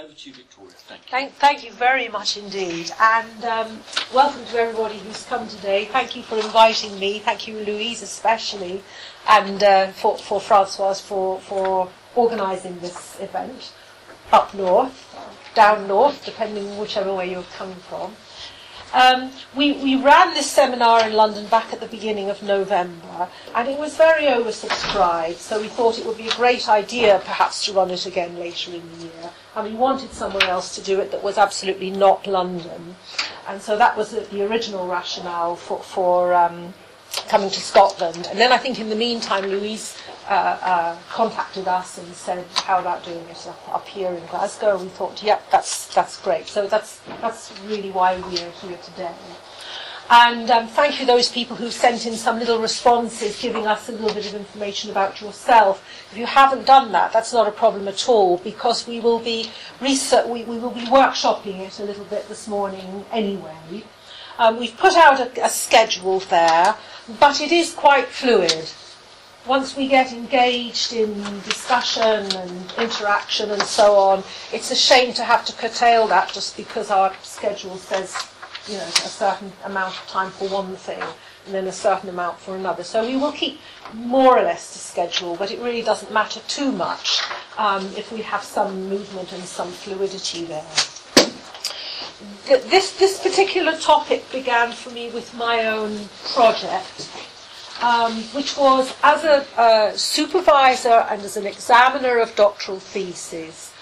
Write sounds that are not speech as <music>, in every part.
Over to you, Victoria. Thank you. Thank, thank you very much indeed. And um, welcome to everybody who's come today. Thank you for inviting me. Thank you, Louise, especially, and uh, for, for Francois for, for organising this event up north, down north, depending whichever way you're coming from. Um, we, we ran this seminar in London back at the beginning of November, and it was very oversubscribed, so we thought it would be a great idea perhaps to run it again later in the year. And we wanted somewhere else to do it that was absolutely not London. And so that was the, the original rationale for, for um, coming to Scotland. And then I think in the meantime, Louise uh, uh, contacted us and said, "How about doing it up, here in Glasgow?" We thought, "Yep, that's that's great." So that's that's really why we are here today. And um, thank you those people who sent in some little responses giving us a little bit of information about yourself. If you haven't done that, that's not a problem at all because we will be research, we, we will be workshopping it a little bit this morning anyway. Um, we've put out a, a schedule there, but it is quite fluid once we get engaged in discussion and interaction and so on, it's a shame to have to curtail that just because our schedule says, you know, a certain amount of time for one thing and then a certain amount for another. So we will keep more or less to schedule, but it really doesn't matter too much um, if we have some movement and some fluidity there. This, this particular topic began for me with my own project um, which was as a, a supervisor and as an examiner of doctoral theses,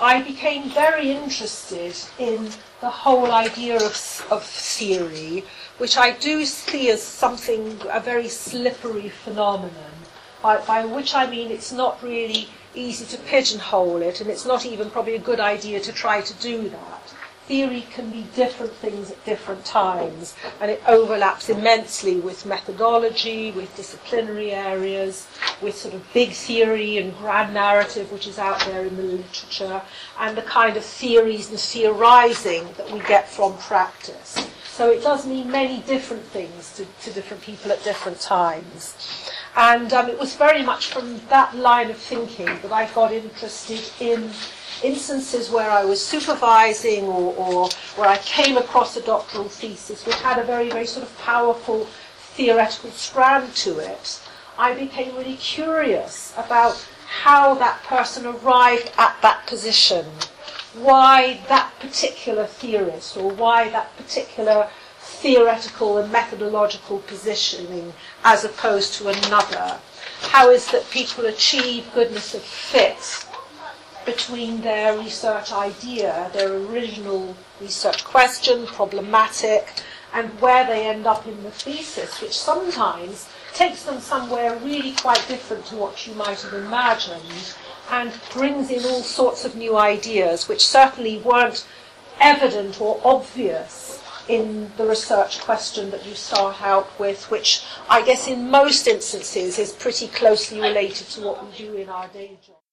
I became very interested in the whole idea of, of theory, which I do see as something, a very slippery phenomenon, by, by which I mean it's not really easy to pigeonhole it, and it's not even probably a good idea to try to do that theory can be different things at different times, and it overlaps immensely with methodology, with disciplinary areas, with sort of big theory and grand narrative, which is out there in the literature, and the kind of theories and theorizing that we get from practice. So it does mean many different things to, to different people at different times. And um, it was very much from that line of thinking that I got interested in instances where I was supervising or, or where I came across a doctoral thesis which had a very, very sort of powerful theoretical strand to it, I became really curious about how that person arrived at that position, why that particular theorist or why that particular theoretical and methodological positioning as opposed to another. How is that people achieve goodness of fit between their research idea, their original research question, problematic, and where they end up in the thesis, which sometimes takes them somewhere really quite different to what you might have imagined and brings in all sorts of new ideas which certainly weren't evident or obvious in the research question that you start out with, which I guess in most instances is pretty closely related to what we do in our day job.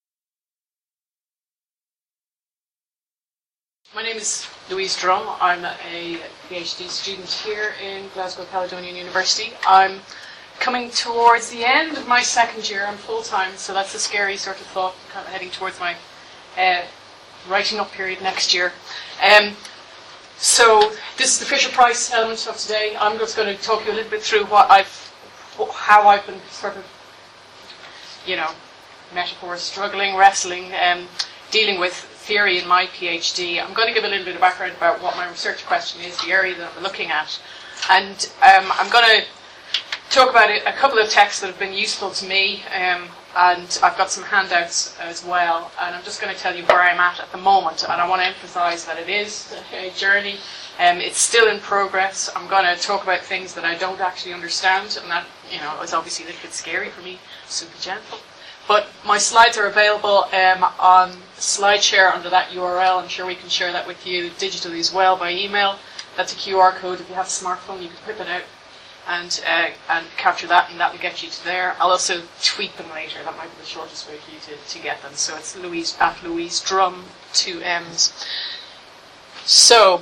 My name is Louise Drumm. I'm a PhD student here in Glasgow Caledonian University. I'm coming towards the end of my second year. I'm full time, so that's a scary sort of thought, kind of heading towards my uh, writing up period next year. Um, so this is the Fisher Price element of today. I'm just going to talk you a little bit through what I've, how I've been sort of, you know, metaphors, struggling, wrestling, um, dealing with theory in my PhD. I'm going to give a little bit of background about what my research question is, the area that I'm looking at, and um, I'm going to talk about a, couple of texts that have been useful to me, um, and I've got some handouts as well, and I'm just going to tell you where I'm at at the moment, and I want to emphasise that it is a journey. Um, it's still in progress. I'm going to talk about things that I don't actually understand, and that you know is obviously a little bit scary for me. Super gentle. But my slides are available um, on SlideShare under that URL. I'm sure we can share that with you digitally as well by email. That's a QR code. If you have a smartphone, you can whip it out and uh, and capture that, and that will get you to there. I'll also tweet them later. That might be the shortest way for you to, to get them. So it's Louise at Louise Drumm, two M's. So,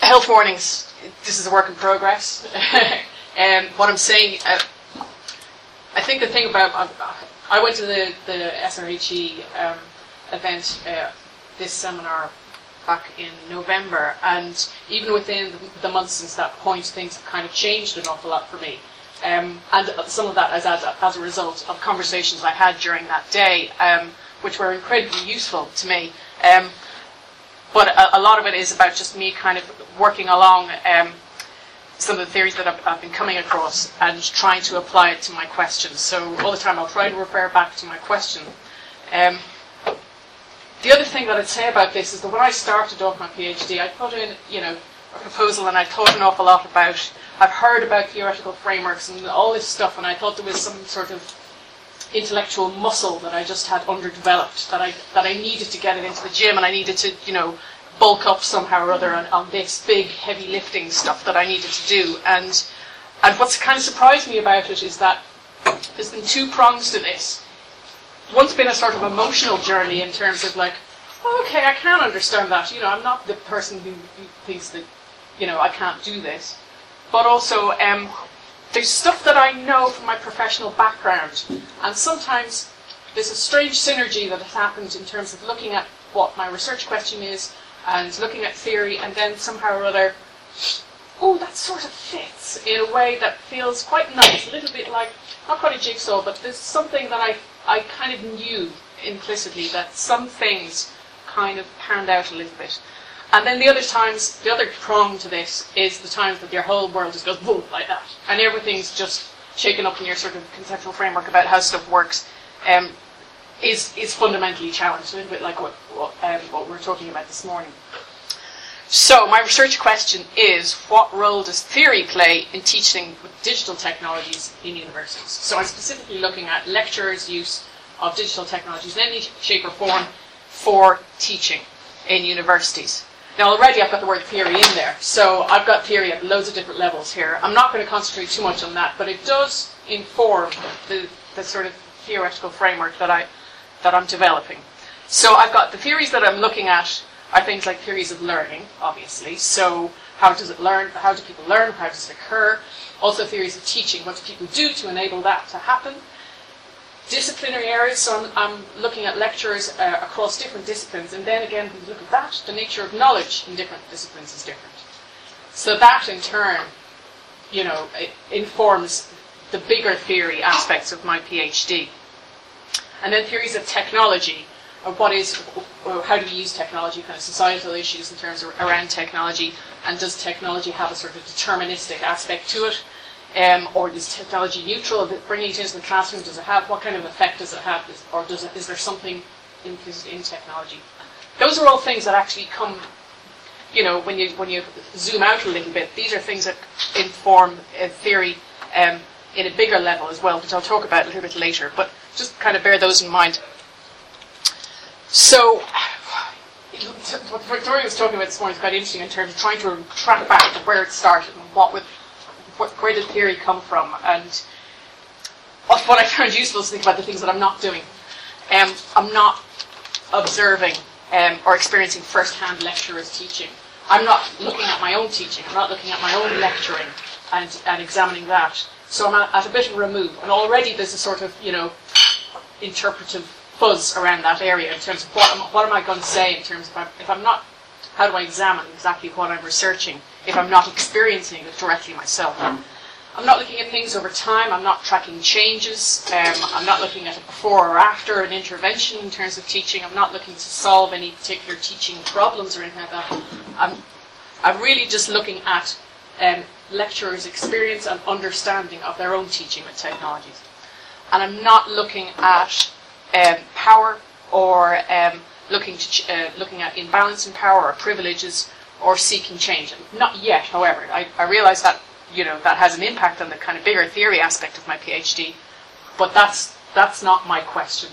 health warnings. This is a work in progress. and <laughs> um, what I'm saying, uh, I think the thing about I went to the the SRHE um, event uh, this seminar back in November, and even within the months since that point, things have kind of changed an awful lot for me. Um, and some of that as a, as a result of conversations I had during that day, um, which were incredibly useful to me. Um, but a, a, lot of it is about just me kind of working along um, some of the theories that I've, I've, been coming across and trying to apply it to my questions. So all the time I'll try to refer back to my question. Um, the other thing that I'd say about this is that when I started off my PhD, I put in, you know, a proposal and I thought an awful lot about, I've heard about theoretical frameworks and all this stuff and I thought there was some sort of intellectual muscle that I just had underdeveloped, that I, that I needed to get it into the gym and I needed to, you know, bulk up somehow or other on, on this big heavy lifting stuff that I needed to do. And, and what's kind of surprised me about it is that there's been two prongs to this. One's been a sort of emotional journey in terms of like, oh, okay, I can understand that. You know, I'm not the person who, who thinks that, you know, I can't do this. But also, um, there's stuff that I know from my professional background, and sometimes there's a strange synergy that has happened in terms of looking at what my research question is and looking at theory, and then somehow or other, oh, that sort of fits in a way that feels quite nice, a little bit like, not quite a jigsaw, but there's something that I, I kind of knew implicitly that some things kind of panned out a little bit. And then the other times, the other prong to this is the times that your whole world just goes boom like that, and everything's just shaken up in your sort of conceptual framework about how stuff works. Um, is is fundamentally challenged, a little bit like what what, um, what we are talking about this morning. So my research question is: What role does theory play in teaching with digital technologies in universities? So I'm specifically looking at lecturers' use of digital technologies in any shape or form for teaching in universities. Now already I've got the word theory in there, so I've got theory at loads of different levels here. I'm not going to concentrate too much on that, but it does inform the, the sort of theoretical framework that I that I'm developing. So I've got the theories that I'm looking at are things like theories of learning, obviously. So how does it learn? How do people learn? How does it occur? Also theories of teaching. What do people do to enable that to happen? Disciplinary areas. So I'm, I'm looking at lecturers uh, across different disciplines, and then again, you look at that, the nature of knowledge in different disciplines is different. So that in turn, you know, informs the bigger theory aspects of my PhD. And then theories of technology, of what is, how do we use technology, kind of societal issues in terms of around technology, and does technology have a sort of deterministic aspect to it, um, or is technology neutral? Bringing it into the classroom, does it have what kind of effect does it have, or does it, is there something in technology? Those are all things that actually come, you know, when you when you zoom out a little bit. These are things that inform a theory um, in a bigger level as well, which I'll talk about a little bit later. But just kind of bear those in mind. So, what Victoria was talking about this morning is quite interesting in terms of trying to track back to where it started and what would, what, where did theory come from, and what, what I found useful is to think about the things that I'm not doing. Um, I'm not observing um, or experiencing first-hand lecturers teaching. I'm not looking at my own teaching. I'm not looking at my own lecturing and, and examining that. So I'm at, at a bit of a remove, and already there's a sort of, you know, interpretive fuzz around that area in terms of what am, what am I going to say in terms of if I'm not, how do I examine exactly what I'm researching if I'm not experiencing it directly myself? I'm not looking at things over time. I'm not tracking changes. Um, I'm not looking at a before or after an intervention in terms of teaching. I'm not looking to solve any particular teaching problems or anything like that. I'm, I'm really just looking at um, lecturers' experience and understanding of their own teaching with technologies. And I'm not looking at um, power or um, looking, to, uh, looking at imbalance in power or privileges or seeking change. Not yet, however. I, I realize that you know that has an impact on the kind of bigger theory aspect of my PhD, but that's that's not my question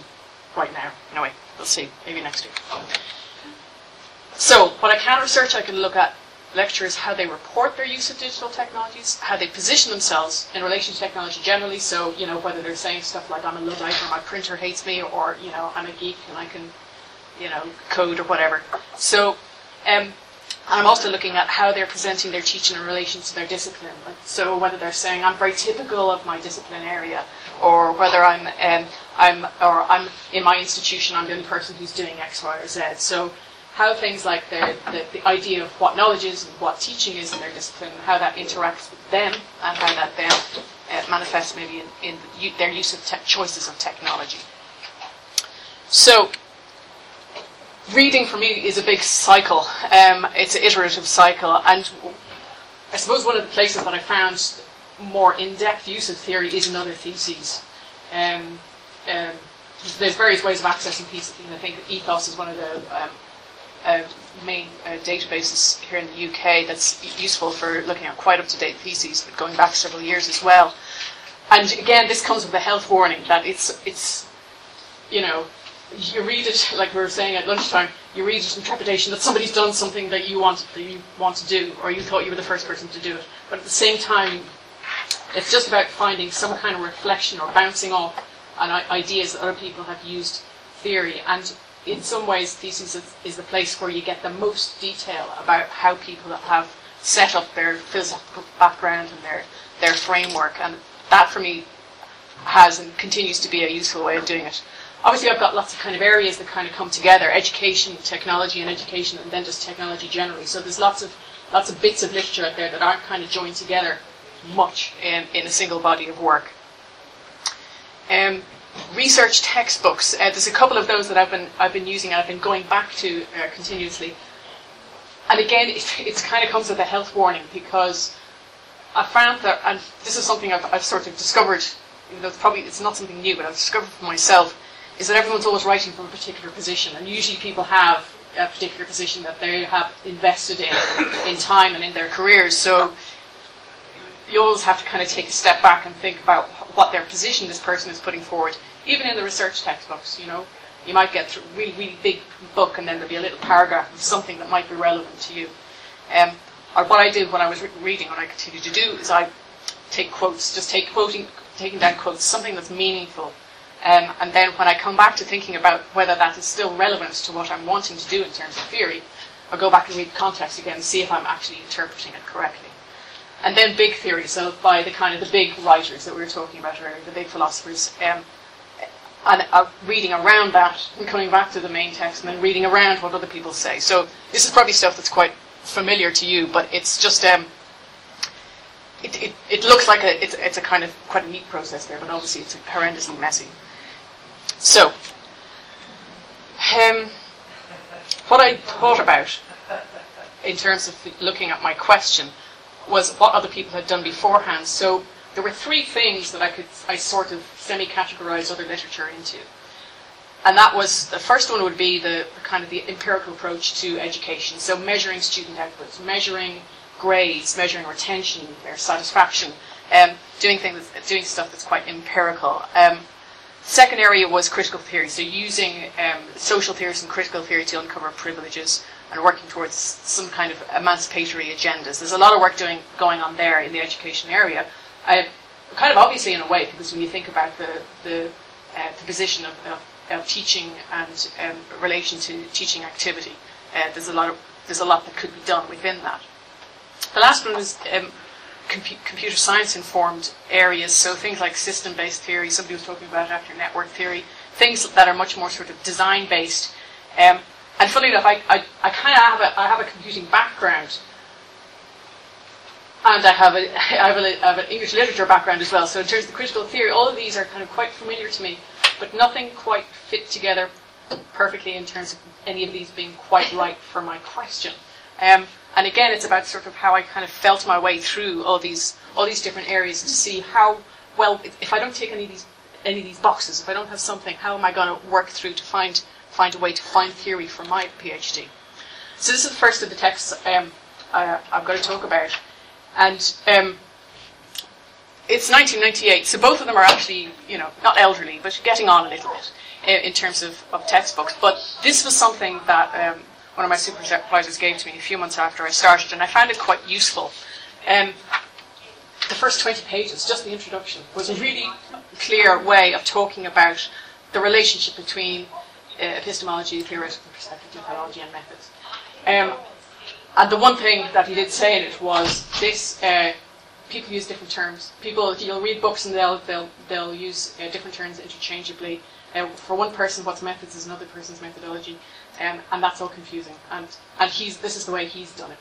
right now. Anyway, we'll see. Maybe next week. So, what I can research, I can look at lecturers how they report their use of digital technologies, how they position themselves in relation to technology generally. So, you know, whether they're saying stuff like, I'm a Luddite or my printer hates me or, you know, I'm a geek and I can, you know, code or whatever. So, um, I'm also looking at how they're presenting their teaching in relation to their discipline. So whether they're saying I'm very typical of my discipline area, or whether I'm um, I'm or I'm in my institution I'm the only person who's doing X, Y, or Z. So how things like the, the, the idea of what knowledge is and what teaching is in their discipline, how that interacts with them, and how that then uh, manifests maybe in, in the, their use of te- choices of technology. So, reading for me is a big cycle. Um, it's an iterative cycle, and I suppose one of the places that I found more in-depth use of theory is in other theses. Um, um, there's various ways of accessing theses. I think Ethos is one of the um, uh, main uh, databases here in the UK that's useful for looking at quite up-to-date theses, but going back several years as well. And again, this comes with a health warning that it's it's you know you read it like we were saying at lunchtime. You read it in trepidation that somebody's done something that you want that you want to do, or you thought you were the first person to do it. But at the same time, it's just about finding some kind of reflection or bouncing off on ideas that other people have used theory. And in some ways, thesis is, is the place where you get the most detail about how people have set up their philosophical background and their their framework. And that, for me, has and continues to be a useful way of doing it obviously I've got lots of kind of areas that kind of come together: education, technology, and education, and then just technology generally. So there's lots of lots of bits of literature out there that aren't kind of joined together much in, in a single body of work. Um, research textbooks. Uh, there's a couple of those that I've been I've been using and I've been going back to uh, continuously. And again, it it's kind of comes with a health warning because I found that, and this is something I've, I've sort of discovered. Even though it's probably it's not something new, but I've discovered for myself is that everyone's always writing from a particular position, and usually people have a particular position that they have invested in in time and in their careers. So you always have to kind of take a step back and think about what their position this person is putting forward, even in the research textbooks. You know, you might get through a really, really big book, and then there'll be a little paragraph of something that might be relevant to you. Um, or what I did when I was re- reading, what I continue to do, is I take quotes, just take quoting, taking down quotes, something that's meaningful um, and then when I come back to thinking about whether that is still relevant to what I'm wanting to do in terms of theory, I'll go back and read the context again and see if I'm actually interpreting it correctly. And then big theory, so by the kind of the big writers that we were talking about earlier, the big philosophers, um, and uh, reading around that and coming back to the main text and then reading around what other people say. So this is probably stuff that's quite familiar to you, but it's just um, it, it, it looks like a it's, it's a kind of quite a neat process there, but obviously it's horrendously messy. So, um, what I thought about in terms of looking at my question was what other people had done beforehand. So there were three things that I could I sort of semi-categorize other literature into. And that was the first one would be the, the kind of the empirical approach to education. So measuring student outputs, measuring grades, measuring retention, their satisfaction, um, doing things, doing stuff that's quite empirical. Um, Second area was critical theory, so using um, social theories and critical theory to uncover privileges and working towards some kind of emancipatory agendas. There's a lot of work doing going on there in the education area. Uh, kind of obviously in a way, because when you think about the the, uh, the position of, of, of, teaching and um, relation to teaching activity, uh, there's a lot of there's a lot that could be done within that. The last one was um, computer science informed areas, so things like system based theory, somebody was talking about actor network theory, things that are much more sort of design based. Um, and funny enough, I, I, I kind of have a, I have a computing background. And I have, a, <laughs> I, have a, I have an English literature background as well. So in terms of critical theory, all of these are kind of quite familiar to me, but nothing quite fit together perfectly in terms of any of these being quite right for my question. Um, and again, it's about sort of how I kind of felt my way through all these all these different areas to see how well if I don't take any of these any of these boxes, if I don't have something, how am I going to work through to find find a way to find theory for my PhD? So this is the first of the texts um, I, am going to talk about, and um, it's 1998. So both of them are actually you know not elderly, but getting on a little bit in, in terms of, of textbooks. But this was something that um, one of my supervisors gave to me a few months after I started, and I found it quite useful. Um, the first 20 pages, just the introduction, was a really clear way of talking about the relationship between uh, epistemology, theoretical perspective, methodology, and methods. Um, and the one thing that he did say in it was this: uh, people use different terms. People, you'll read books and they'll they'll they'll use uh, different terms interchangeably. Uh, for one person, what's methods is another person's methodology. Um, and that's all confusing. And, and he's, this is the way he's done it.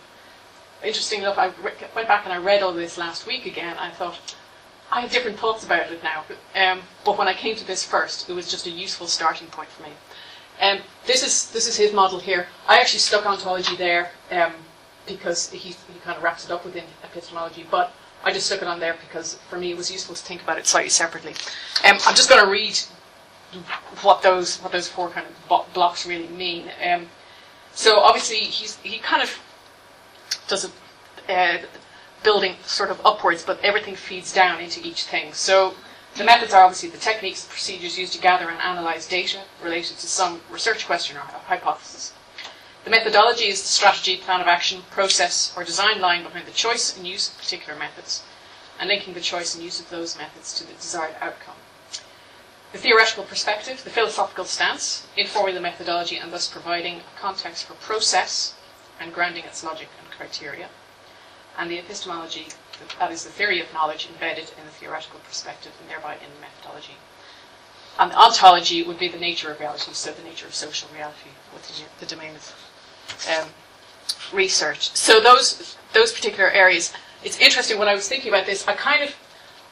Interesting enough, I re- went back and I read all this last week again. I thought, I have different thoughts about it now. Um, but when I came to this first, it was just a useful starting point for me. Um, this is this is his model here. I actually stuck ontology there um, because he, he kind of wraps it up within epistemology, but I just stuck it on there because for me it was useful to think about it slightly separately. Um, I'm just going to read what those what those four kind of blocks really mean. Um, so obviously he's he kind of does a uh, building sort of upwards, but everything feeds down into each thing. So the methods are obviously the techniques, procedures used to gather and analyze data related to some research question or hypothesis. The methodology is the strategy, plan of action, process, or design lying behind the choice and use of particular methods, and linking the choice and use of those methods to the desired outcome. The theoretical perspective, the philosophical stance, informing the methodology and thus providing a context for process and grounding its logic and criteria. And the epistemology, that is the theory of knowledge embedded in the theoretical perspective and thereby in the methodology. And the ontology would be the nature of reality, so the nature of social reality within the domain of um, research. So those those particular areas. It's interesting when I was thinking about this. I kind of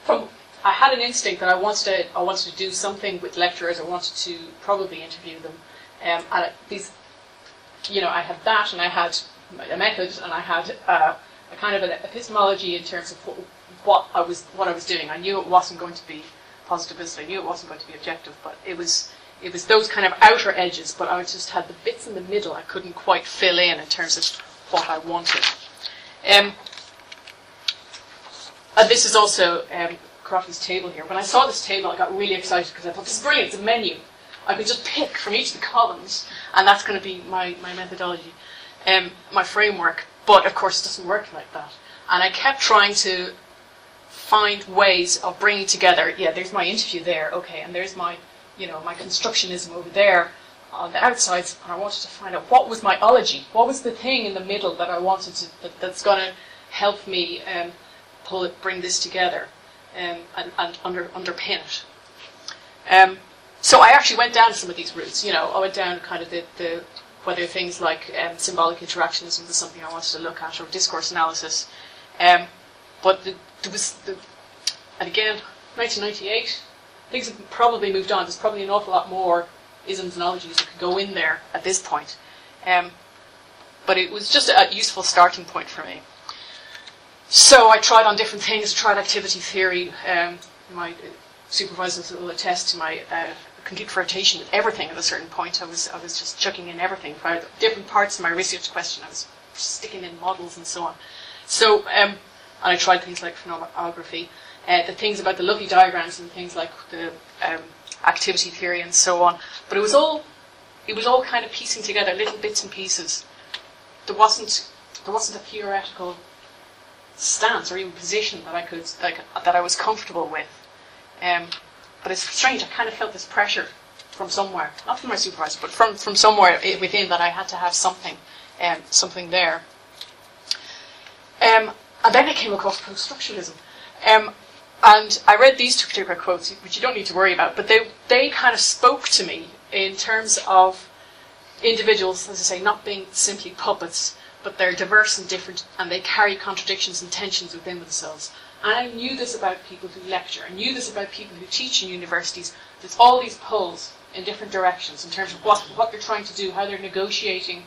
from I had an instinct that I wanted to I wanted to do something with lecturers. I wanted to probably interview them. Um, and these, you know, I had that, and I had a method, and I had uh, a kind of an epistemology in terms of what, I was what I was doing. I knew it wasn't going to be positivist. I knew it wasn't going to be objective, but it was it was those kind of outer edges. But I just had the bits in the middle I couldn't quite fill in in terms of what I wanted. Um, and this is also um, Crotty's table here. When I saw this table, I got really excited because I thought this is brilliant. It's a menu. I could just pick from each of the columns, and that's going to be my, my methodology, um, my framework. But of course, it doesn't work like that. And I kept trying to find ways of bringing together. Yeah, there's my interview there. Okay, and there's my, you know, my constructionism over there on the outsides. And I wanted to find out what was my ology. What was the thing in the middle that I wanted to that, that's going to help me um, pull it, bring this together um, and, and under, underpin it. Um, so I actually went down some of these routes. You know, I went down kind of the, the whether things like um, symbolic interactionism was something I wanted to look at, or discourse analysis. Um, but the, there was, the, and again, 1998, things have probably moved on. There's probably an awful lot more isms and ologies that could go in there at this point. Um, but it was just a useful starting point for me. So I tried on different things, tried activity theory. Um, my supervisors will attest to my uh, complete flirtation with everything at a certain point. I was, I was just chucking in everything. For different parts of my research question, I was sticking in models and so on. So, um, and I tried things like phenomenography, uh, the things about the lovely diagrams and things like the um, activity theory and so on. But it was all, it was all kind of piecing together little bits and pieces. There wasn't, there wasn't a theoretical stance or even position that I could like, that I was comfortable with. Um, but it's strange. I kind of felt this pressure from somewhere, not from my supervisor, but from from somewhere within that I had to have something, um, something there. Um, and then I came across post-structuralism. Um, and I read these two particular quotes, which you don't need to worry about, but they, they kind of spoke to me in terms of individuals, as I say, not being simply puppets, but they're diverse and different, and they carry contradictions and tensions within themselves. And I knew this about people who lecture. I knew this about people who teach in universities. There's all these pulls in different directions in terms of what, what they're trying to do, how they're negotiating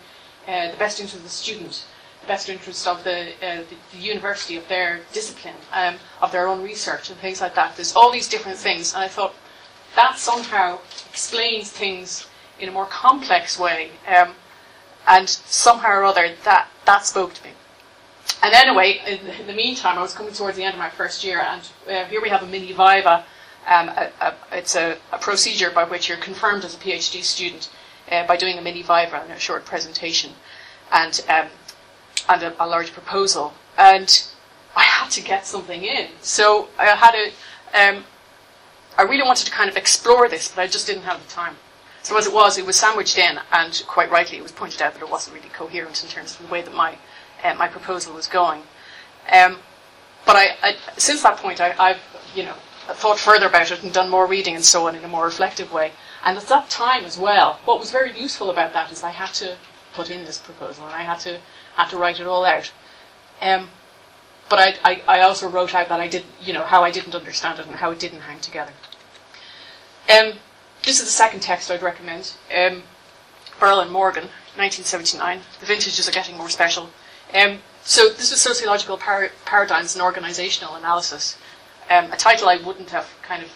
uh, the best interest of the student, the best interest of the, uh, the, the, university, of their discipline, um, of their own research, and things like that. There's all these different things. And I thought that somehow explains things in a more complex way. Um, and somehow or other that that spoke to me. And anyway, in, the meantime, I was coming towards the end of my first year, and uh, here we have a mini viva. Um, a, a, it's a, a, procedure by which you're confirmed as a PhD student uh, by doing a mini viva and a short presentation, and um, and a, a, large proposal. And I had to get something in, so I had a. Um, I really wanted to kind of explore this, but I just didn't have the time. So as it was, it was sandwiched in, and quite rightly, it was pointed out that it wasn't really coherent in terms of the way that my uh, my proposal was going. Um, but I, I, since that point, I, have you know thought further about it and done more reading and so on in a more reflective way. And at that time as well, what was very useful about that is I had to put in this proposal and I had to had to write it all out. Um, but I, I, I also wrote out that I did, you know, how I didn't understand it and how it didn't hang together. Um, this is the second text I'd recommend. Um, Burrell and Morgan, 1979. The vintages are getting more special. Um, so this was sociological par- paradigms and organisational analysis. Um, a title I wouldn't have kind of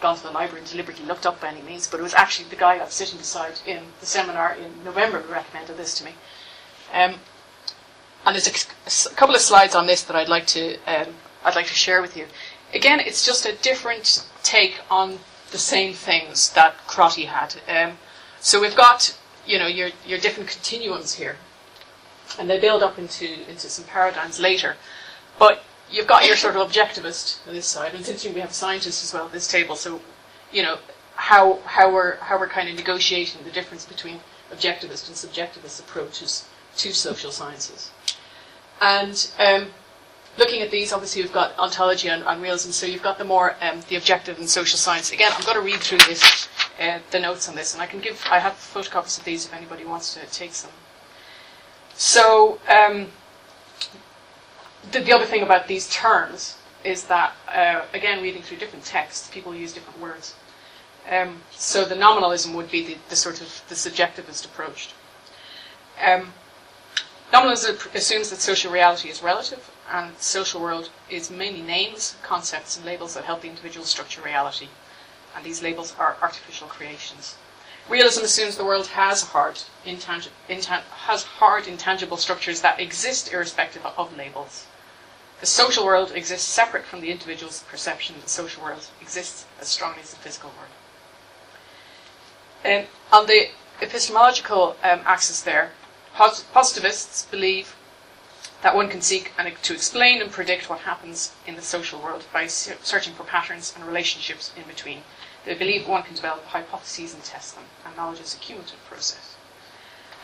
gone to the library and deliberately looked up by any means, but it was actually the guy I was sitting beside in the seminar in November who recommended this to me. Um, and there's a, a, couple of slides on this that I'd like to um, I'd like to share with you. Again, it's just a different take on the same things that Crotty had. Um, so we've got you know your your different continuums here, and they build up into into some paradigms later. But you've got your sort of objectivist on this side, and since we have scientists as well at this table, so you know how how we're how we're kind of negotiating the difference between objectivist and subjectivist approaches to social sciences. And um, looking at these, obviously you've got ontology and, and realism, so you've got the more um, the objective and social science. Again, I'm going to read through this, uh, the notes on this, and I can give. I have photocopies of these if anybody wants to take some. So um, the, the, other thing about these terms is that, uh, again, reading through different texts, people use different words. Um, so the nominalism would be the, the, sort of the subjectivist approach. Um, Nominalism assumes that social reality is relative, and social world is mainly names, concepts, and labels that help the individual structure reality. And these labels are artificial creations. Realism assumes the world has hard, intangi- intan- has hard intangible structures that exist irrespective of labels. The social world exists separate from the individual's perception. that The social world exists as strongly as the physical world. And on the epistemological um, axis there, Positivists believe that one can seek to explain and predict what happens in the social world by searching for patterns and relationships in between. They believe one can develop hypotheses and test them, and knowledge is a cumulative process.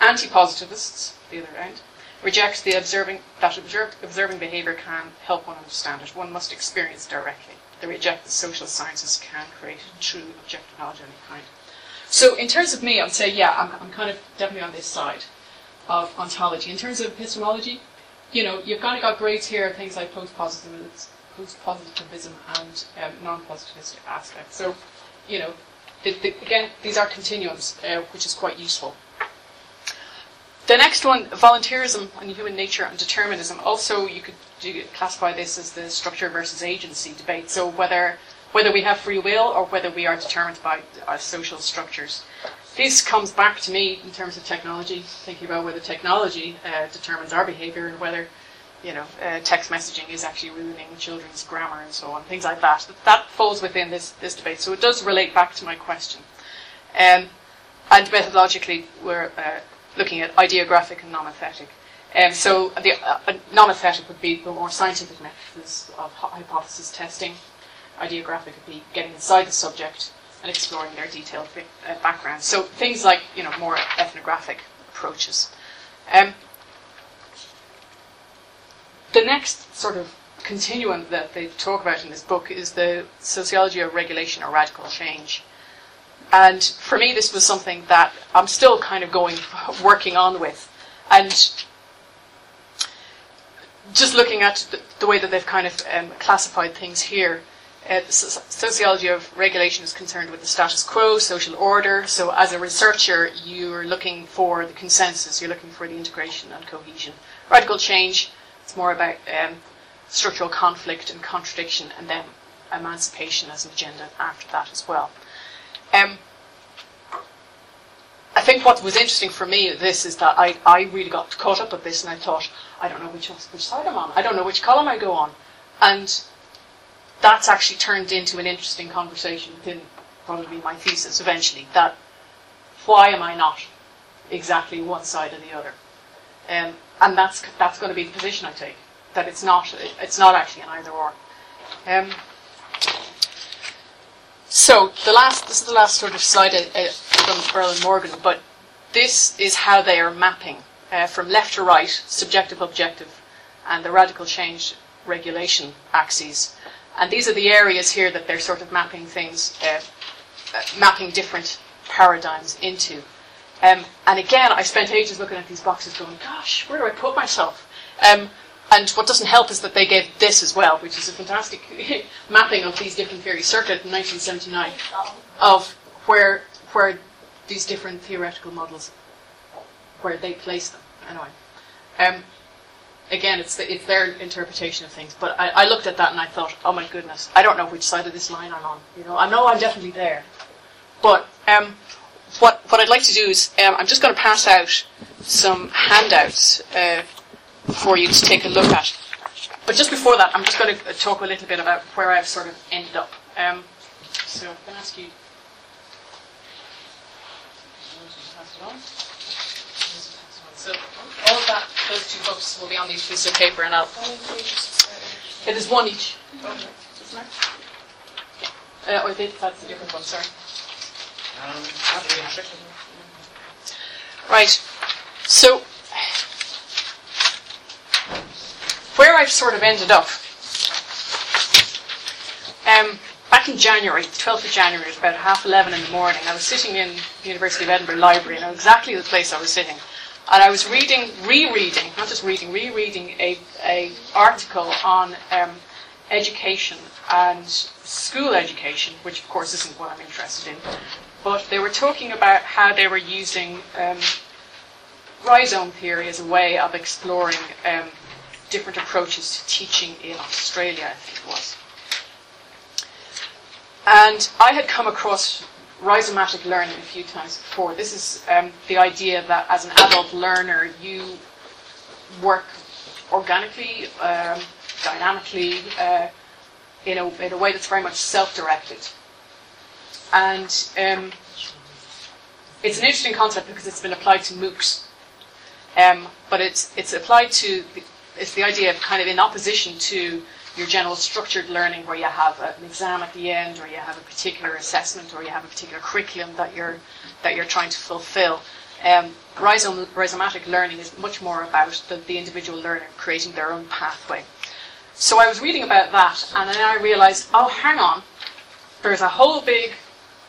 Anti-positivists, the other end, reject the observing that observing behaviour can help one understand it. One must experience directly. They reject that social sciences can create true objective knowledge of any kind. So, in terms of me, I would say, yeah, I'm, I'm kind of definitely on this side of ontology. In terms of epistemology, you know, you've kind of got grades here, things like post-positivism, post-positivism and um, non-positivistic aspects. So, you know, the, the, again, these are continuums, uh, which is quite useful. The next one, volunteerism and human nature and determinism. Also, you could do, classify this as the structure versus agency debate. So whether whether we have free will or whether we are determined by our social structures this comes back to me in terms of technology, thinking about whether technology uh, determines our behaviour and whether, you know, uh, text messaging is actually ruining children's grammar and so on, things like that. That falls within this, this debate, so it does relate back to my question. Um, and methodologically, we're uh, looking at ideographic and nomothetic. Um, so the uh, nomothetic would be the more scientific methods of hypothesis testing. Ideographic would be getting inside the subject and exploring their detailed uh, backgrounds. So things like you know more ethnographic approaches. Um, the next sort of continuum that they talk about in this book is the sociology of regulation or radical change. And for me, this was something that I'm still kind of going, working on with. And just looking at the, the way that they've kind of um, classified things here, uh, sociology of regulation is concerned with the status quo, social order. So, as a researcher, you're looking for the consensus, you're looking for the integration and cohesion. Radical change, it's more about um, structural conflict and contradiction, and then emancipation as an agenda after that as well. Um, I think what was interesting for me this is that I, I really got caught up with this and I thought, I don't know which, which side I'm on. I don't know which column I go on. And that's actually turned into an interesting conversation within probably my thesis eventually. That why am I not exactly one side or the other? Um, and that's that's going to be the position I take. That it's not it's not actually an either or. Um, so the last this is the last sort of slide uh, uh from and Morgan, but this is how they are mapping uh, from left to right, subjective objective, and the radical change regulation axes and these are the areas here that they're sort of mapping things, uh, uh, mapping different paradigms into. Um, and again, I spent ages looking at these boxes going, gosh, where do I put myself? Um, and what doesn't help is that they gave this as well, which is a fantastic <laughs> mapping of these different theories, circa 1979, of where, where these different theoretical models, where they place them. Anyway. Um, again, it's, the, it's their interpretation of things. But I, I, looked at that and I thought, oh my goodness, I don't know which side of this line I'm on. You know, I know I'm definitely there. But um, what what I'd like to do is um, I'm just going to pass out some handouts uh, for you to take a look at. But just before that, I'm just going to talk a little bit about where I've sort of ended up. Um, so I'm going to ask you. So all of that, those two books will be on these pieces of paper, and I'll. It is one each. Okay. Uh, or they, that's a different one. Sorry. Right. So where I've sort of ended up. Um, back in January, the 12th of January, it was about half 11 in the morning, I was sitting in the University of Edinburgh Library, and I know exactly the place I was sitting. And I was reading, rereading, not just reading, rereading a, a article on um, education and school education, which of course isn't what I'm interested in. But they were talking about how they were using um, rhizome theory as a way of exploring um, different approaches to teaching in Australia, I think it was. And I had come across rhizomatic learning a few times before. This is um, the idea that as an adult learner, you work organically, um, dynamically, uh, in, a, in a way that's very much self directed. And um, it's an interesting concept because it's been applied to MOOCs. Um, but it's, it's applied to it's the idea of kind of in opposition to your general structured learning where you have an exam at the end or you have a particular assessment or you have a particular curriculum that you're that you're trying to fulfill. Um, rhizom, rhizomatic learning is much more about the, the individual learner creating their own pathway. So I was reading about that and then I realized, oh, hang on, there's a whole big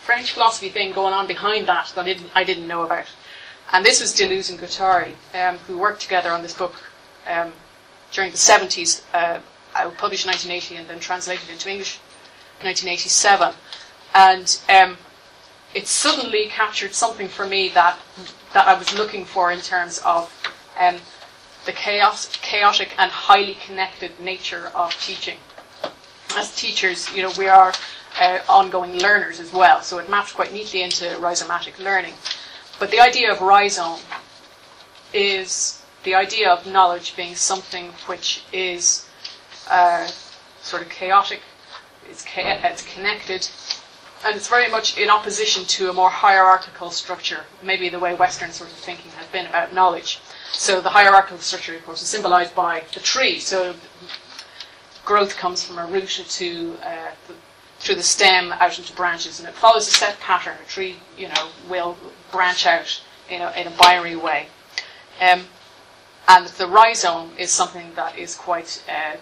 French philosophy thing going on behind that that I didn't, I didn't know about. And this was Deleuze and Guattari, um, who worked together on this book um, during the 70s. Uh, I published in 1980 and then translated into English in 1987. And um, it suddenly captured something for me that, that I was looking for in terms of um, the chaos, chaotic and highly connected nature of teaching. As teachers, you know, we are uh, ongoing learners as well, so it maps quite neatly into rhizomatic learning. But the idea of rhizome is the idea of knowledge being something which is uh, sort of chaotic, it's, it's connected, and it's very much in opposition to a more hierarchical structure, maybe the way Western sort of thinking has been about knowledge. So the hierarchical structure, of course, is symbolized by the tree. So growth comes from a root to uh, the, through the stem out into branches, and it follows a set pattern. A tree, you know, will branch out in a, in a binary way. Um, and the rhizome is something that is quite uh,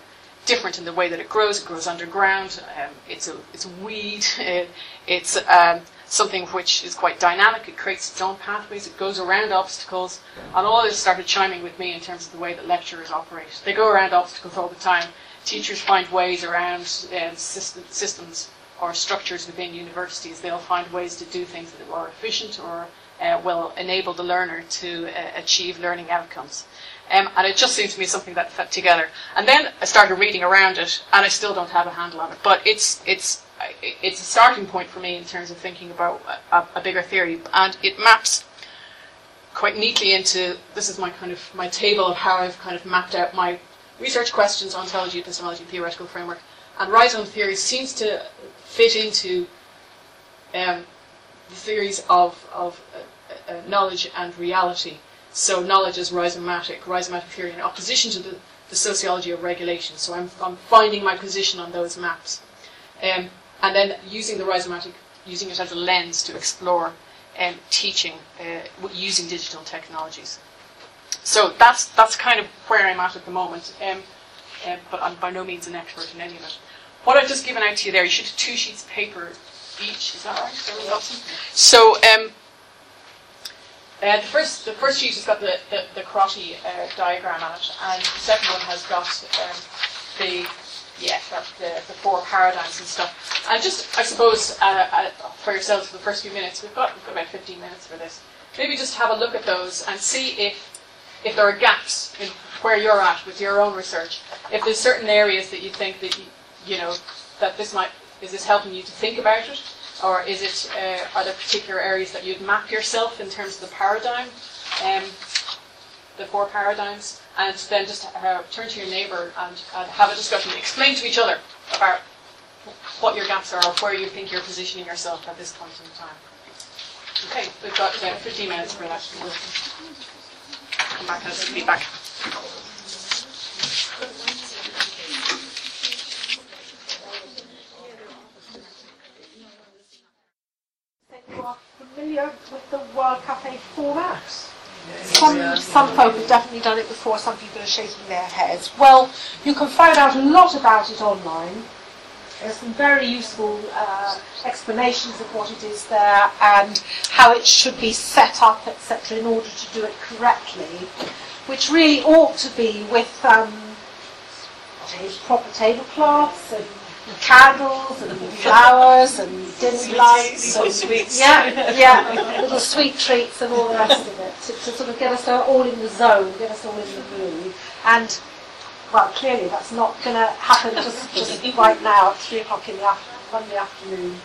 different in the way that it grows. It grows underground. Um, it's a it's a weed. <laughs> It, it's um, something which is quite dynamic. It creates its own pathways. It goes around obstacles. And all this started chiming with me in terms of the way that lecturers operate. They go around obstacles all the time. Teachers find ways around um, system, systems or structures within universities. They'll find ways to do things that are efficient or uh, will enable the learner to uh, achieve learning outcomes. Um, and it just seemed to me something that fit together. And then I started reading around it, and I still don't have a handle on it. But it's it's it's a starting point for me in terms of thinking about a, a bigger theory, and it maps quite neatly into this is my kind of my table of how I've kind of mapped out my research questions, ontology, epistemology, theoretical framework, and rhizome theory seems to fit into um, the theories of of uh, uh, knowledge and reality. So knowledge is rhizomatic, rhizomatic theory in opposition to the, the sociology of regulation. So I'm, I'm finding my position on those maps. Um, and then using the rhizomatic, using it as a lens to explore um, teaching uh, using digital technologies. So that's, that's kind of where I'm at at the moment. Um, uh, but I'm by no means an expert in any of it. What I've just given out to you there, you should have two sheets of paper each. Is that right? Everyone got some? So um, uh, the first the first sheet has got the the, the Crotty uh, diagram on it, and the second one has got um, the yeah the, the four paradigms and stuff. And just I suppose uh, uh, for yourselves for the first few minutes, we've got, we've got about 15 minutes for this. Maybe just have a look at those and see if if there are gaps in where you're at with your own research. If there's certain areas that you think that you, know that this might is this helping you to think about it, or is it uh, are there particular areas that you'd map yourself in terms of the paradigm, um, the four paradigms, and then just uh, turn to your neighbour and, and have a discussion, explain to each other about what your gaps are or where you think you're positioning yourself at this point in time. Okay, we've got uh, 15 minutes for that. Come back and some feedback. You are familiar with the World Cafe format? Some, some folk have definitely done it before, some people are shaking their heads. Well, you can find out a lot about it online. There's some very useful uh, explanations of what it is there and how it should be set up, etc., in order to do it correctly, which really ought to be with um, proper tablecloths and candles and flowers and dim lights and sweets. yeah, yeah, little sweet treats and all the rest of it to, to sort of get us all in the zone, get us all in the mood. And well, clearly that's not going to happen just, <laughs> just right now at three o'clock in the after, Monday afternoon,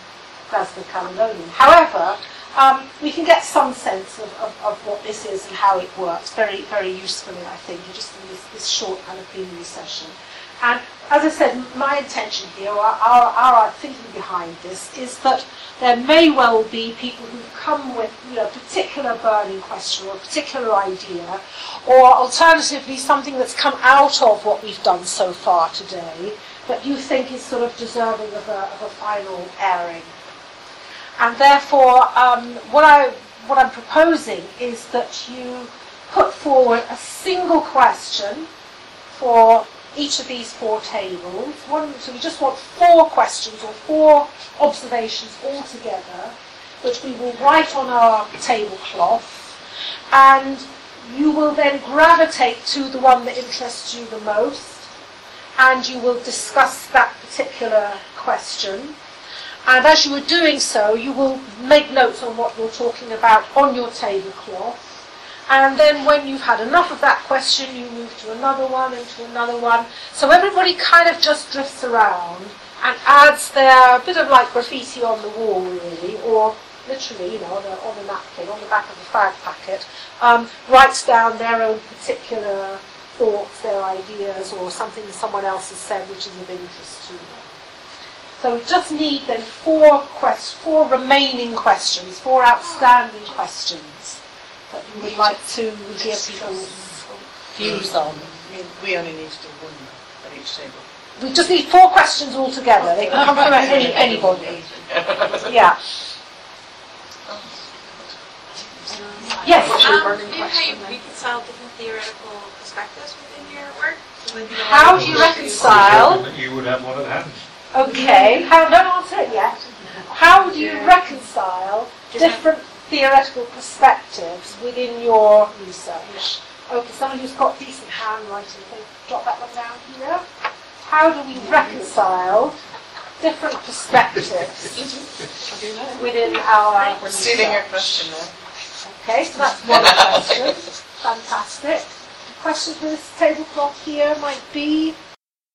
Glasgow Caledonian. However, um, we can get some sense of, of, of what this is and how it works very, very usefully, I think, just in this, this short kind of plenary session. And as I said, my intention here, or our, our thinking behind this, is that there may well be people who come with you know, a particular burning question or a particular idea, or alternatively something that's come out of what we've done so far today that you think is sort of deserving of a, of a final airing. And therefore, um, what, I, what I'm proposing is that you put forward a single question for each of these four tables. One, so we just want four questions or four observations all together, which we will write on our tablecloth, and you will then gravitate to the one that interests you the most, and you will discuss that particular question. And as you are doing so, you will make notes on what you're talking about on your tablecloth. And then when you've had enough of that question, you move to another one and to another one. So everybody kind of just drifts around and adds their bit of like graffiti on the wall, really, or literally, you know, on a, on a napkin, on the back of a fag packet, um, writes down their own particular thoughts, their ideas, or something someone else has said which is of interest to them. So we just need then four quest- four remaining questions, four outstanding questions that you would like to hear people's views on. We, we only need to do one at each table. We just need four questions altogether. They can come from any, anybody. Yeah. Yes. Um, do you how you reconcile different theoretical perspectives within your work? How do you reconcile? You would have one at hand. Okay. How, don't answer it yet. How do you reconcile different theoretical perspectives within your research? Okay, someone who's got decent handwriting, can jot that one down here. How do we reconcile different perspectives within our We're stealing your question now. Okay, so that's one question. Fantastic. The question for this tablecloth here might be